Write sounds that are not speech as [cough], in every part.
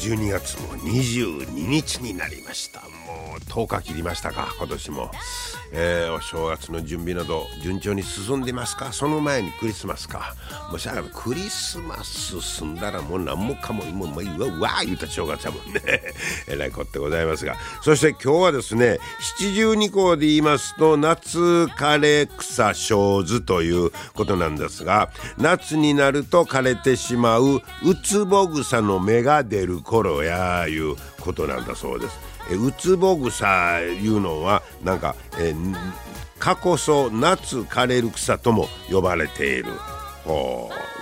12月も22日になりました。もう10日切りましたか今年も。えー、お正月の準備など順調に進んでますか？その前にクリスマスか。もしあクリスマス済んだらもう何もかももうもううわわ言うた正月やもんね。[laughs] えらいこってございますが。そして今日はですね七十二項で言いますと夏枯れ草生ずということなんですが夏になると枯れてしまうウツボ草の芽が出る頃やいうことなんだそうです。えウツボ草いうのはなんか、えー、かこそ夏枯れる草とも呼ばれている。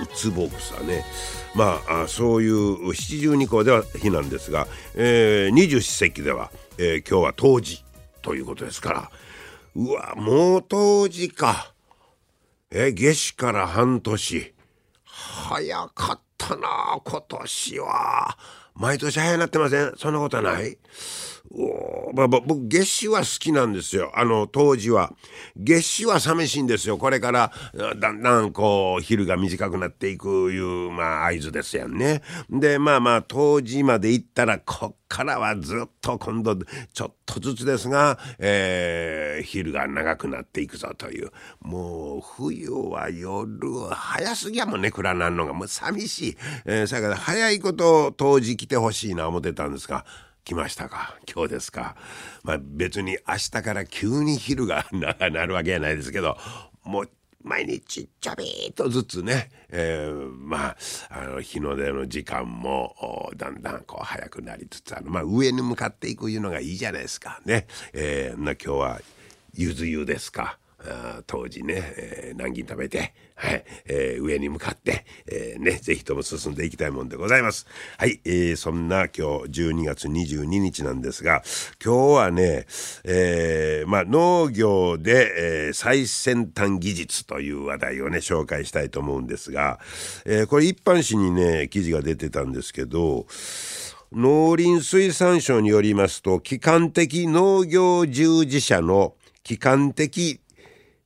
ウツボ草ね。まあそういう七十二項では日なんですが、二十四節気では、えー、今日は冬至ということですから。うわもう冬至か。え夏至から半年。早かったな今年は。毎年早なってません？そんなことはない？おまあ、僕月始は好きなんですよ。あの当時は。月始は寂しいんですよ。これからだんだんこう昼が短くなっていくいうまあ合図ですやんね。でまあまあ当時まで行ったらこっからはずっと今度ちょっとずつですが、えー、昼が長くなっていくぞという。もう冬は夜早すぎやもんね暗なんのが。もう寂しい、えー、それから早いこと当時来てほしいな思ってたんですが来ましたか？今日ですか？まあ別に明日から急に昼が [laughs] なるわけやないですけどもう毎日ちょびっとずつね、えー、まああの日の出の時間もだんだんこう早くなりつつあるまあ上に向かっていくいうのがいいじゃないですかね。えー、な今日はゆず湯ですか？当時ね、えー、南京食べて、はいえー、上に向かって、えー、ね、ぜひとも進んでいきたいもんでございます。はい、えー、そんな今日12月22日なんですが、今日はね、えー、まあ農業で、えー、最先端技術という話題をね、紹介したいと思うんですが、えー、これ一般紙にね、記事が出てたんですけど、農林水産省によりますと、機関的農業従事者の機関的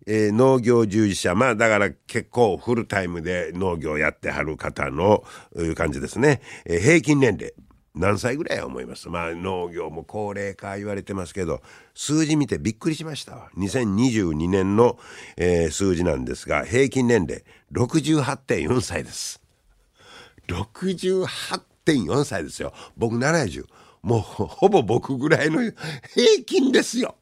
えー、農業従事者。まあだから結構フルタイムで農業やってはる方のいう感じですね、えー、平均年齢。何歳ぐらいは思います？まあ農業も高齢化言われてますけど数字見てびっくりしましたわ。2022年の、えー、数字なんですが平均年齢68.4歳です。68.4歳ですよ。僕70もうほぼ僕ぐらいの平均ですよ。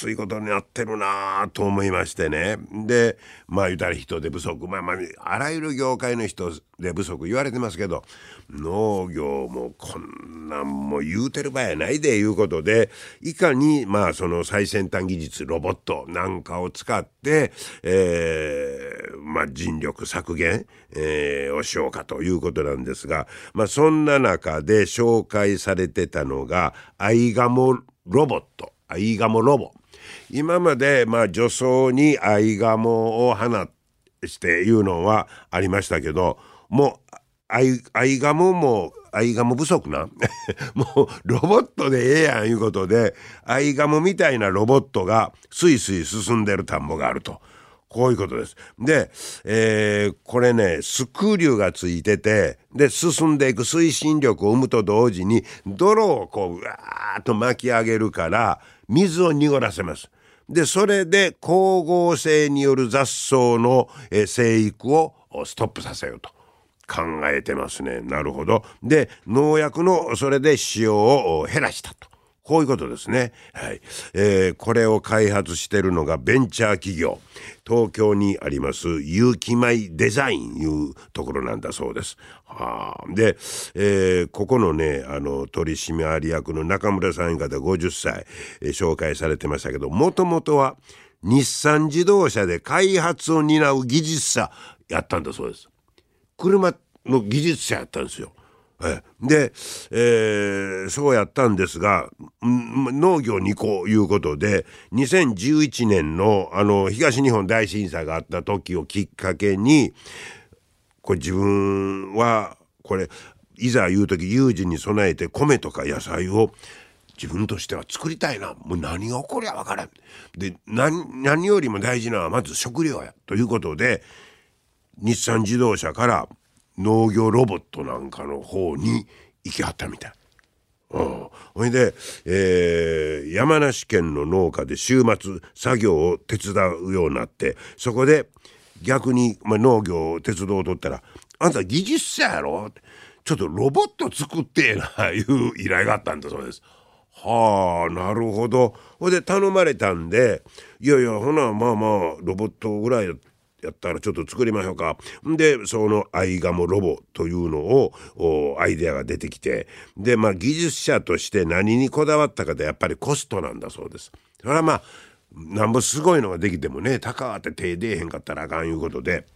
ついことになってるなと思いましてね。でまあ言うたら人手不足。まあまああらゆる業界の人手不足言われてますけど農業もこんなんも言うてる場合やないでいうことでいかにまあその最先端技術ロボットなんかを使って、えー、まあ人力削減、えー、をしようかということなんですがまあそんな中で紹介されてたのがアイガモロボット。アイガモロボ。今までまあ女装にアイガモを放していうのはありましたけどもうアイガモもアイガモ不足な？[laughs] もうロボットでええやんいうことでアイガモみたいなロボットがスイスイ進んでる田んぼがあると。こういうことです。で、えー、これね、スクリューがついてて、で、進んでいく推進力を生むと同時に、泥をこう、うわーっと巻き上げるから、水を濁らせます。で、それで光合成による雑草の、生育をストップさせようと。考えてますね。なるほど。で、農薬のそれで使用を減らしたと。こういうことですね。はい。えー、これを開発してるのがベンチャー企業。東京にあります有機米デザインいうところなんだそうです。はあ、で、えー、ここのね、あの、取締役の中村さん方50歳、えー、紹介されてましたけど、もともとは日産自動車で開発を担う技術者やったんだそうです。車の技術者やったんですよ。えで、えー、そうやったんですが、農業にこういうことで、2011年のあの東日本大震災があった時をきっかけに、これ自分は、これ、いざ言う時有事に備えて米とか野菜を自分としては作りたいな。もう何が起こりゃわからん。で、何よりも大事なのはまず食料や。ということで、日産自動車から農業ロボットなんかの方に行きはったみたい。うん、ほいで、えー、山梨県の農家で週末作業を手伝うようになってそこで逆に、まあ、農業を手伝うとったら「あんた技術者やろ?」ってちょっとロボット作ってえな」[laughs] いう依頼があったんだそうです。はあなるほど。ほいで頼まれたんでいやいやほなまあまあロボットぐらいだやったらちょっと作りましょうか。で、そのアイガモロボというのを、アイデアが出てきて、で、まあ技術者として何にこだわったかでやっぱりコストなんだそうです。それはまあ、なんぼすごいのができてもね、高って手出えへんかったらあかんいうことで、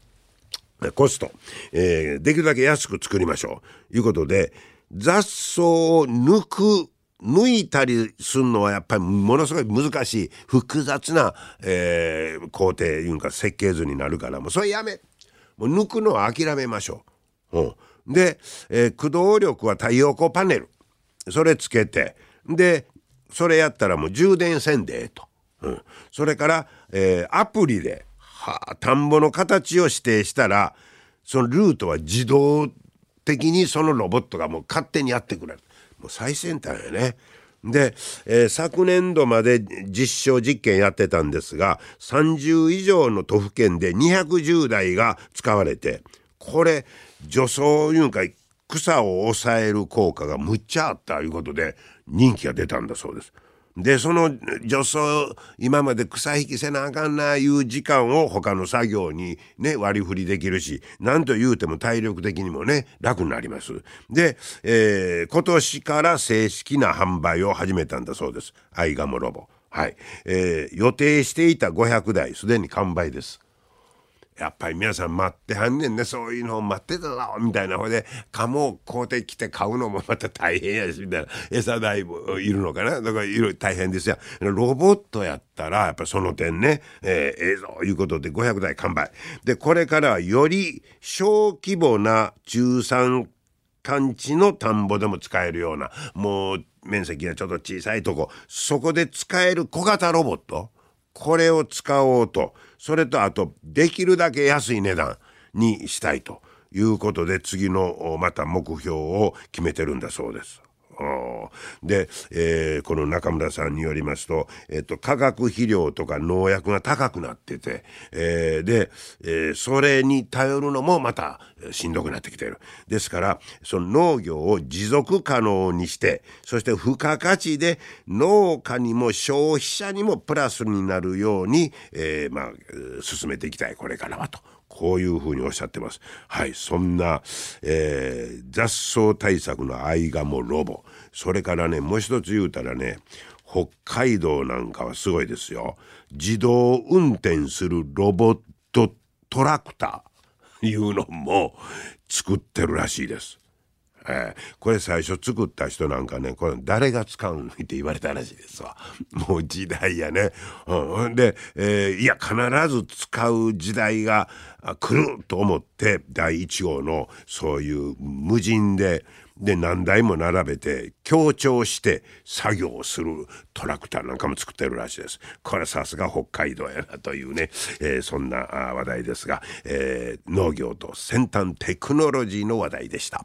コスト、えー、できるだけ安く作りましょう。いうことで、雑草を抜く抜いたりするのはやっぱりものすごい難しい複雑な、えー、工程いうか設計図になるからもうそれやめ。もう抜くのは諦めましょう。うん、で、えー、駆動力は太陽光パネル。それつけて。でそれやったらもう充電せんでええと、うん、それから、えー、アプリでは田んぼの形を指定したらそのルートは自動的にそのロボットがもう勝手にやってくれる。もう最先端やね。で、えー、昨年度まで実証実験やってたんですが30以上の都府県で210台が使われてこれ除草いうんか草を抑える効果がむっちゃあったいうことで人気が出たんだそうです。でその助走今まで草引きせなあかんないう時間を他の作業にね割り振りできるし何と言うても体力的にもね楽になります。で、えー、今年から正式な販売を始めたんだそうです。アイガモロボ。はい、えー、予定していた500台すでに完売です。やっぱり皆さん待ってはんねんね。そういうのを待ってたぞみたいな。ほいで鴨を買うてきて買うのもまた大変やしみたいな。餌代もいるのかな。だからいろいろ大変ですよ。ロボットやったらやっぱその点ね。えー、ええぞいうことで500台完売。でこれからはより小規模な中産間地の田んぼでも使えるようなもう面積がちょっと小さいとこ。そこで使える小型ロボット。これを使おうと。それとあとできるだけ安い値段にしたいということで次のまた目標を決めてるんだそうです。で、えー、この中村さんによりますと、えっと、化学肥料とか農薬が高くなってて、えー、で、えー、それに頼るのもまたしんどくなってきてる。ですから、その農業を持続可能にして、そして付加価値で農家にも消費者にもプラスになるように、えー、まあ、進めていきたい、これからはと。こういうふうにおっしゃってます。はい、そんな、えー、雑草対策のアイガモロボ。それからね、もう一つ言うたらね、北海道なんかはすごいですよ。自動運転するロボットトラクターいうのも作ってるらしいです。えー、これ最初作った人なんかねこれ誰が使うんって言われたらしいですわ [laughs] もう時代やね、うん、で、えー、いや必ず使う時代が来ると思って第1号のそういう無人でで何台も並べて強調して作業するトラクターなんかも作ってるらしいです。これさすが北海道やなというね、えー、そんな話題ですが、えー、農業と先端テクノロジーの話題でした。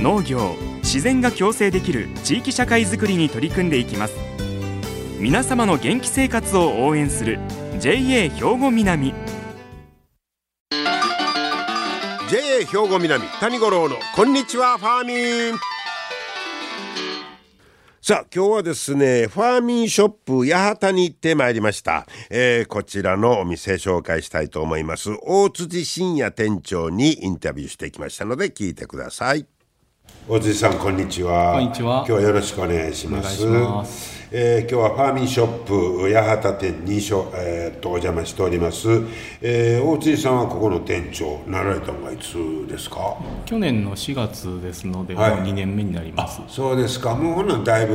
農業自然が共生できる地域社会づくりに取り組んでいきます。皆様の元気生活を応援する JA 兵庫南。JA 兵庫南谷五郎のこんにちはファーミン。さあ今日はですねファーミンショップ八幡に行ってまいりました、えー、こちらのお店紹介したいと思います。大辻真也店長にインタビューしてきましたので聞いてください。大辻さんこんにちは。こんにちは。今日はよろしくお願いします。お願いします。えー、今日はファーミンショップ八幡店にしょ、えー、とお邪魔しております、えー、大辻さんはここの店長なられたのがいつですか？去年の4月ですので、はい、もう2年目になります。そうですか。もうほんなだいぶ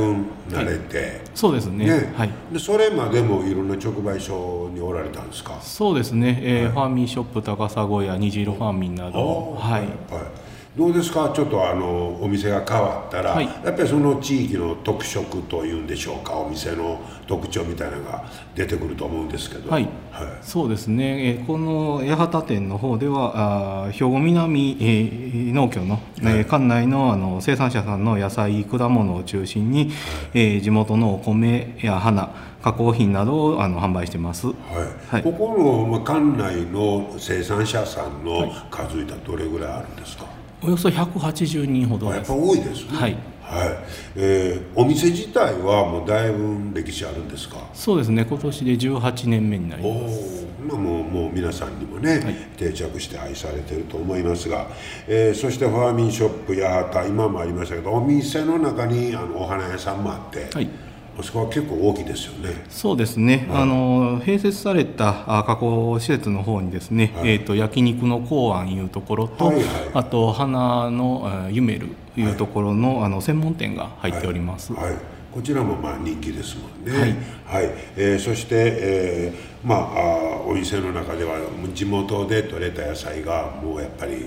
慣れて、はい、そうですね、ね、はい、でそれまでもいろんな直売所におられたんですか？そうですね、えー、はい、ファーミンショップ高砂や虹色ファーミンなど。はい、はいどうですか？ちょっとあのお店が変わったら、はい、やっぱりその地域の特色というんでしょうか？お店の特徴みたいなのが出てくると思うんですけど、はい、はい、そうですね、えこの八幡店の方ではあ兵庫南、えー、農協の、はい、えー、館内のあの生産者さんの野菜果物を中心に、はい、えー、地元のお米や花加工品などをあの販売してます、はい。はい、ここの、まあ、館内の生産者さんの数いたらどれぐらいあるんですか、およそ180人ほどやっぱ多いですね。はい。はい、えー、お店自体はもうだいぶ歴史あるんですか？そうですね。今年で18年目になります。おもうもう皆さんにもね、はい、定着して愛されてると思いますが、えー、そしてファーミンショップ八幡今もありましたけどお店の中にあのお花屋さんもあって、はい。あそこは結構大きいですよね。そうですね。はい、あの併設された加工施設の方にですね、はい、えっ、ー、と焼肉の公安いうところと、はいはい、あと花のゆめるいうところの、はい、あの専門店が入っております。はい。こちらもまあ人気ですもんね。はい。はい、えー、そして、えー、まああお店の中では地元で採れた野菜がもうやっぱり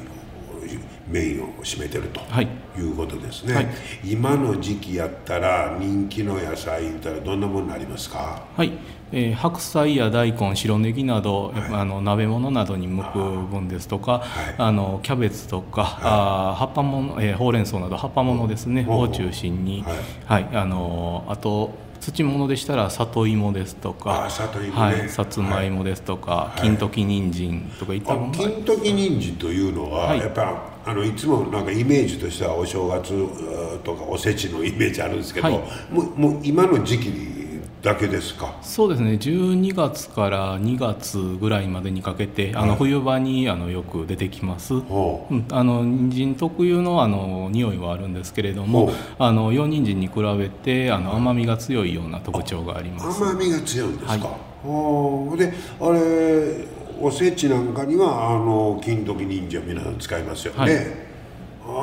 メインを占めてると、はい、いうことですね、はい、今の時期やったら人気の野菜言ったらどんなものになりますか？はい、えー、白菜や大根白ネギなど、はい、あの鍋物などに向く分ですとかあのキャベツとか、あ葉っぱもの、えー、ほうれん草など葉っぱものですね、を中心に、はい。あのあと土物でしたら里芋ですとか、ね、はい、さつまいもですとか、はい、金時人参とかいったもの金時人参というのは、はい、やっぱあのいつもなんかイメージとしてはお正月とかおせちのイメージあるんですけど、はい、もうもう今の時期だけですか？そうですね。12月から2月ぐらいまでにかけて、あの冬場にあのよく出てきます、う。ん、あの人参特有のあの匂いはあるんですけれどもあの洋人参に比べてあの甘みが強いような特徴があります。甘みが強いんですか、はい、であれおせちなんかにはあの金時人参を皆さん使いますよね、はい。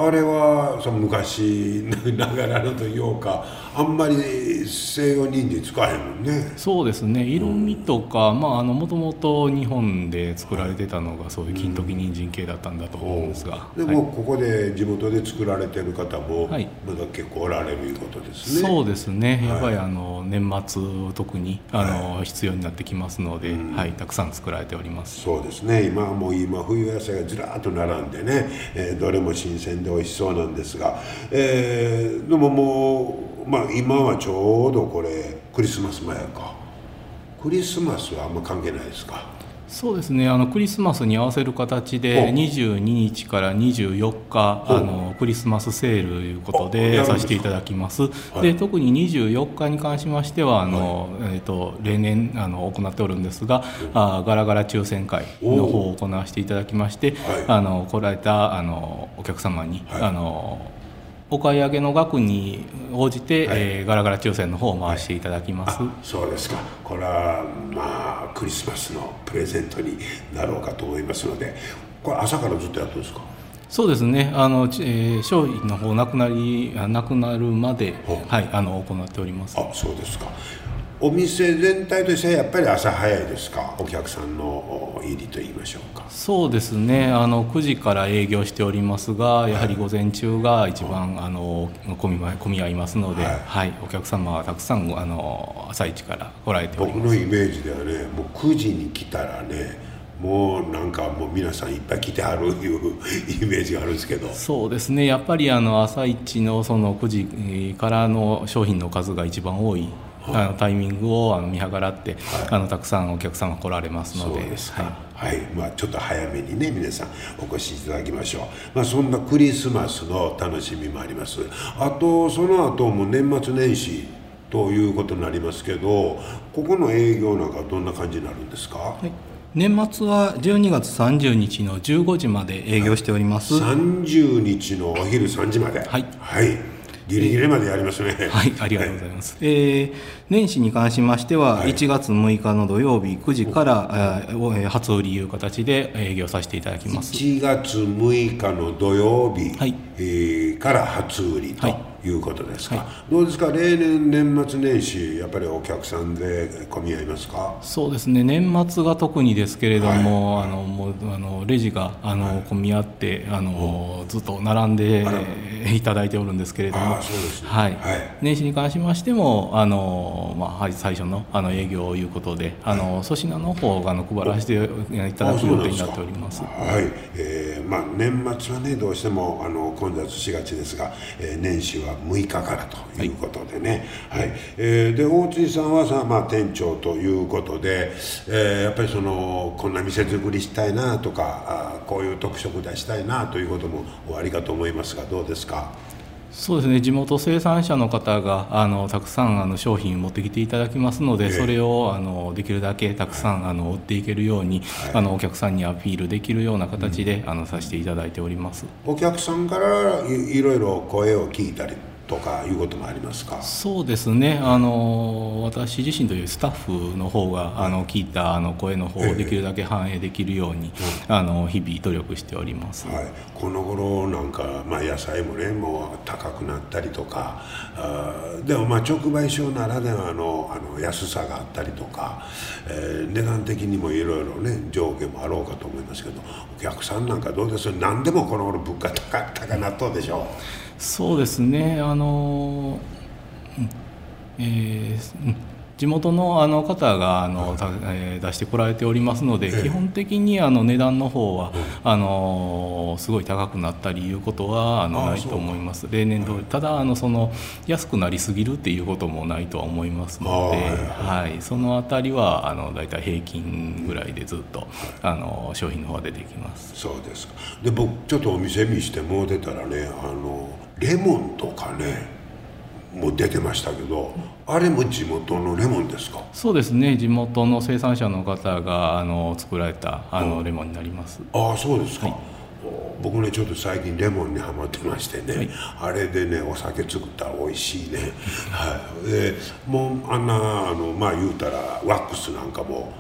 あれはその昔ながらのというかあんまり西洋人参使えへんもんね。そうですね。色味とか、うん、まああのもともと日本で作られてたのがそういう金時人参系だったんだと思うんですが、う。ん、でも、ここで地元で作られてる方もまだ結構おられるいうことですね、そうですね。やっぱりあの年末特にあの、必要になってきますので、はい、たくさん作られております。そうですね。今はもう今冬野菜がずらっと並んでね、えー、どれも新鮮で美味しそうなんですが、えー、でももう、まあ、今はちょうどこれクリスマス前か。クリスマスはあんま関係ないですか？そうですねあのクリスマスに合わせる形で22日から24日あのクリスマスセールということでさせていただきます、はい、で特に24日に関しましてはあの、はい、えーと、例年あの行っておるんですがあガラガラ抽選会の方を行わせていただきまして、はい、あの来られたあのお客様に、あのお買い上げの額に応じて、はい、えー、ガラガラ抽選の方を回していただきます、はい、そうですか。これはまあクリスマスのプレゼントになろうかと思いますのでこれ朝からずっとやってるんですか？そうですね。あの、えー、商品の方なくなりなくなるまで、はい、あの行っております。あそうですかお店全体としてはやっぱり朝早いですか？お客さんの入りと言いましょうか。そうですね。あの9時から営業しておりますがやはり午前中が一番、あの混み混み合いますので、はい、はい、お客様はたくさんあの朝一から来られております。僕のイメージではねもう9時に来たらねもうなんかもう皆さんいっぱい来てはるいうイメージがあるんですけど。そうですね。やっぱりあの朝一のその9時からの商品の数が一番多いあのタイミングをあの見計らって、あのたくさんお客さんが来られますのではい、まあ、ちょっと早めにね皆さんお越しいただきましょう、まあ、そんなクリスマスの楽しみもあります。あとその後も年末年始ということになりますけどここの営業なんかどんな感じになるんですか、はい。年末は12月30日の15時まで営業しております、はい、30日のお昼3時まで。はい、はいギリギリまでやりますね。はい、ありがとうございます。はい、えー、年始に関しましては、1月6日の土曜日9時から、えー、初売りいう形で営業させていただきます。1月6日の土曜日、はい、えー、から初売りと。はいいうことですか、はい、どうですか？例年年末年始やっぱりお客さんで混み合いますか？そうですね。年末が特にですけれども、はい、あのもうあのレジがあの、はい、混み合ってあのずっと並んでいただいておるんですけれども、ね、はい、年始に関しましてもあの、まあ、最初のあの営業ということであの粗品の方があの配らせていただく予定になっております。はい、えーまあ、年末はねどうしてもあの混雑しがちですが、えー、年始は6日からということでね、はい、はい、えー、で大内さんはさ、まあ、店長ということで、えー、やっぱりそのこんな店作りしたいなとかあこういう特色出したいなということもおありかと思いますがどうですか？そうですね。地元生産者の方があのたくさんあの商品を持ってきていただきますので、それをあのできるだけたくさんあの売っていけるように、はい、あのお客さんにアピールできるような形で、うん、あのさせていただいております。お客さんからいろいろ声を聞いたりとかいうこともありますか？そうですね。あの私自身というスタッフの方があの聞いたあの声の方をできるだけ反映できるように、えあの日々努力しております、はい、この頃なんか、まあ、野菜もねもう高くなったりとかあでもまあ直売所ならではのあの安さがあったりとか、えー、値段的にもいろいろね上下もあろうかと思いますけどお客さんなんかどうです？何でもこの頃物価高高なっとうでしょう？そうですねあの、うんえー、地元のあの方があの、えー、出してこられておりますので、基本的にあの値段の方は、あのすごい高くなったりいうことはあのないと思います。例年通り。ただあのその安くなりすぎるっていうこともないとは思いますので、はい、そのあたりはあの大体平均ぐらいでずっとあの商品の方は出てきます。そうですか。で僕ちょっとお店見してもう出たらねあのレモンとかねも出てましたけどあれも地元のレモンですか？そうですね。地元の生産者の方があの作られたあの、レモンになります。ああそうですか、はい、僕ねちょっと最近レモンにはまってましてね、はい、あれでねお酒作ったら美味しいね。はい。でもうあんなあのまあ言うたらワックスなんかも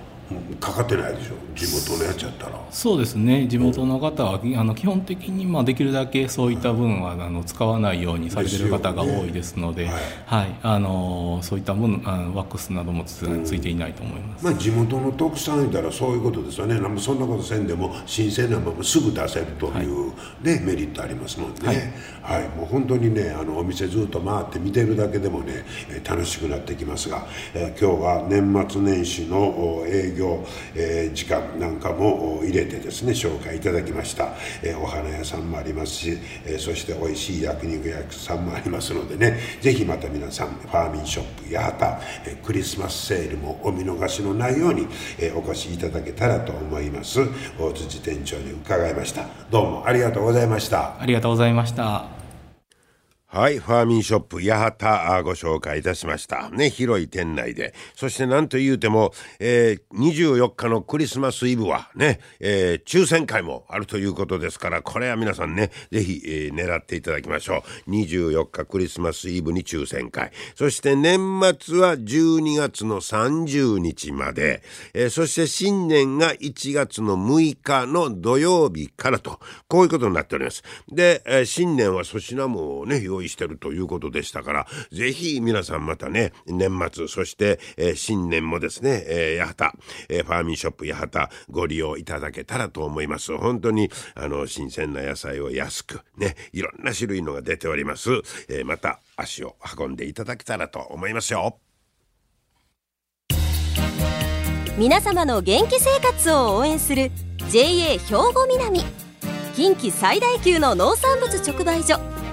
かかってないでしょ？地元のやつやったら。そうですね。地元の方は、うん、あの基本的にまあできるだけそういった分はあの使わないようにされてる方が多いですので、ね、はい、はい、あのそういったものあのワックスなどもつ,、ついていないと思います、まあ、地元の特産言ったらそういうことですよね。そんなことせんでも新鮮なまますぐ出せるという、ね、はい、メリットありますもんね、はい、はい、もう本当にねあのお店ずっと回って見てるだけでもね楽しくなってきますが、えー、今日は年末年始の営業業、えー、時間なんかも入れてですね紹介いただきました、えー、お花屋さんもありますし、えー、そして美味しい焼肉屋さんもありますのでねぜひまた皆さんファーミンショップ八幡、えクリスマスセールもお見逃しのないように、えお越しいただけたらと思います。大辻店長に伺いました。どうもありがとうございました。ありがとうございました。はい、ファーミンショップ八幡ご紹介いたしました。ね、広い店内で。そして何と言うても、えー、24日のクリスマスイブはね、えー、抽選会もあるということですから、これは皆さんね、ぜひ、えー、狙っていただきましょう。24日クリスマスイブに抽選会。そして年末は12月の30日まで、えー、そして新年が1月の6日の土曜日からと、こういうことになっております。で、えー、新年は粗品もね、用意してるということでしたから、ぜひ皆さんまたね、年末、そして、えー、新年もですね、えー、八幡、えー、ファーミンショップ八幡ご利用いただけたらと思います。本当に、あの、新鮮な野菜を安く、ね、いろんな種類のが出ております。えー、また足を運んでいただけたらと思いますよ。皆様の元気生活を応援する JA 兵庫南近畿最大級の農産物直売所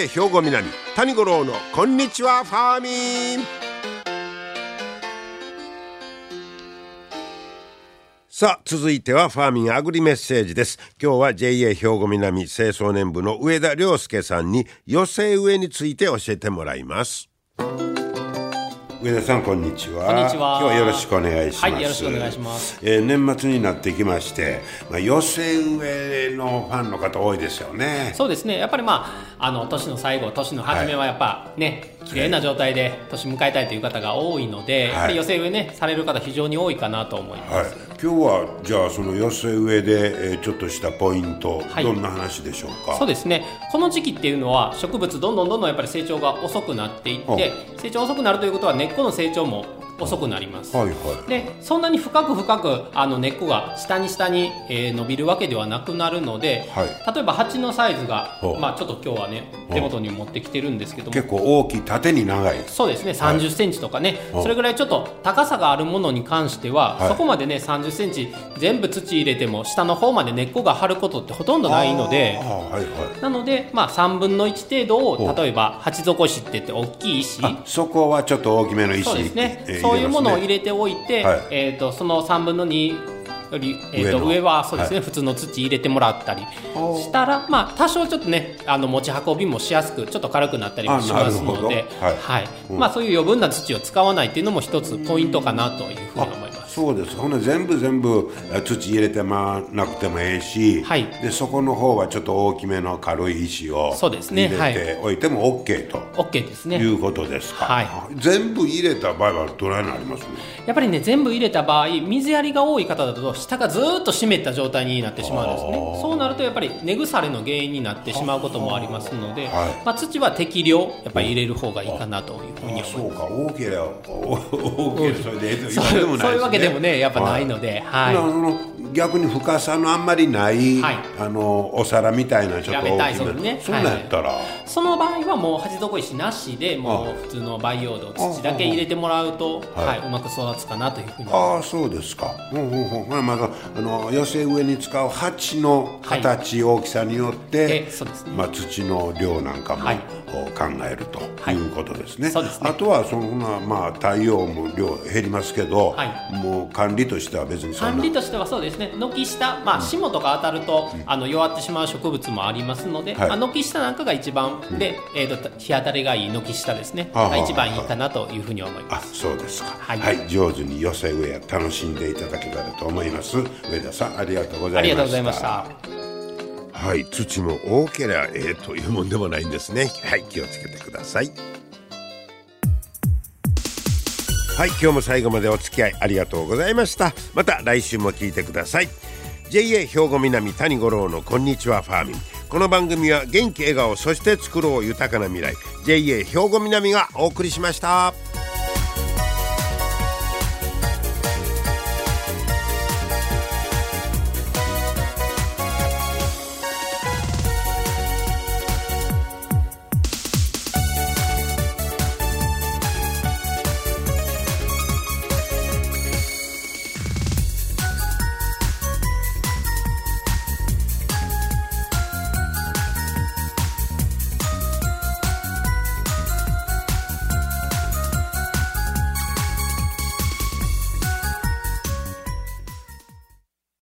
JA 兵庫南谷五郎のこんにちはファーミン。さあ続いてはファーミンアグリメッセージです。今日は JA 兵庫南清掃年部の上田良介さんに寄せ植えについて教えてもらいます。上田さんこんにちは。こんにちは。今日はよろしくお願いします。はいよろしくお願いします。えー年末になってきまして、まあ、寄せ植えのファンの方多いですよね。そうですね。やっぱりまああの年の最後年の初めはやっぱね、綺麗な状態で年迎えたいという方が多いので、やっぱり寄せ植えねされる方非常に多いかなと思います、はい、今日はじゃあその寄せ植えで、えーちょっとしたポイント、はい。どんな話でしょうか？そうですね。この時期っていうのは植物どんどんどんどんやっぱり成長が遅くなっていって成長遅くなるということは根っこの成長も遅くなります、はいはい。でそんなに深く深くあの根っこが下に下に、えー伸びるわけではなくなるので、はい。例えば鉢のサイズがまあ、ちょっと今日はね手元に持ってきてるんですけども。結構大きい縦に長い。そうですね。3 0センチとかね、はいそれぐらいちょっと高さがあるものに関しては、はい。そこまでね3 0センチ全部土入れても下の方まで根っこが張ることってほとんどないのではいはい。なので、まあ、3分の1程度を例えば鉢底石って言って大きい石。あそこはちょっと大きめの石そうですね、えーそういうものを入れれておいて、はい。えー、とその3分の2より、えー、と上はそうですね、は普通の土入れてもらったりしたら、まあ、多少ちょっとねあの持ち運びもしやすくちょっと軽くなったりもしますのあなるほど。で、はい。うんまあ、そういう余分な土を使わないっていうのも一つポイントかなというふうに思います。そうです。ほんで全部全部あ土入れてまなくてもええし、はい。でそこの方はちょっと大きめの軽い石をそうですね。入れておいても OK と。OK ですね。いうことですか、はい。全部入れた場合はどないなります？ねやっぱりね全部入れた場合水やりが多い方だと下がずーっと湿った状態になってしまうんですね。そうなるとやっぱり根腐れの原因になってしまうこともありますので、はい。まあ、土は適量やっぱり入れる方がいいかなというふうに思います。そうか。多ければ多ければそれでうそう。わけでもないですね。そういうわけでもねやっぱないので、はい。なその逆に深さのあんまりない、はい。あのお皿みたいなちょっと大きめ。それね。そんなんやったら、その場合はもう鉢底石なしでもう普通の培養土土だけ入れてもらうと、はい。はいうまく育つかなというふうに。思いますああそうですか。うんうんうん。またあの寄せ植えに使う鉢の形、大きさによって、えそうですね。まあ土の量なんかも、はい考えるとはい。いうことですね。そうですね。あとはそんなまあ太陽も量減りますけど、はい。もう管理としては別に管理としてはそうですね。軒下、まあ、霜とか当たると、あの弱ってしまう植物もありますので、はい。まあ、軒下なんかが一番、で、えー、と日当たりがいい軒下ですね。はあはあ。が一番いいかなというふうに思いまあす。そうですか、ははいい。上手に寄せ植え楽しんでいただけたらと思います。上田さんありがとうございました。ありがとうございました。はい土も多ければええというもんでもないんですね。はい気をつけてください。はい今日も最後までお付き合いありがとうございました。また来週も聞いてください。JA 兵庫南谷五郎のこんにちはファーミン。この番組は元気笑顔そして作ろう豊かな未来。JA 兵庫南がお送りしました。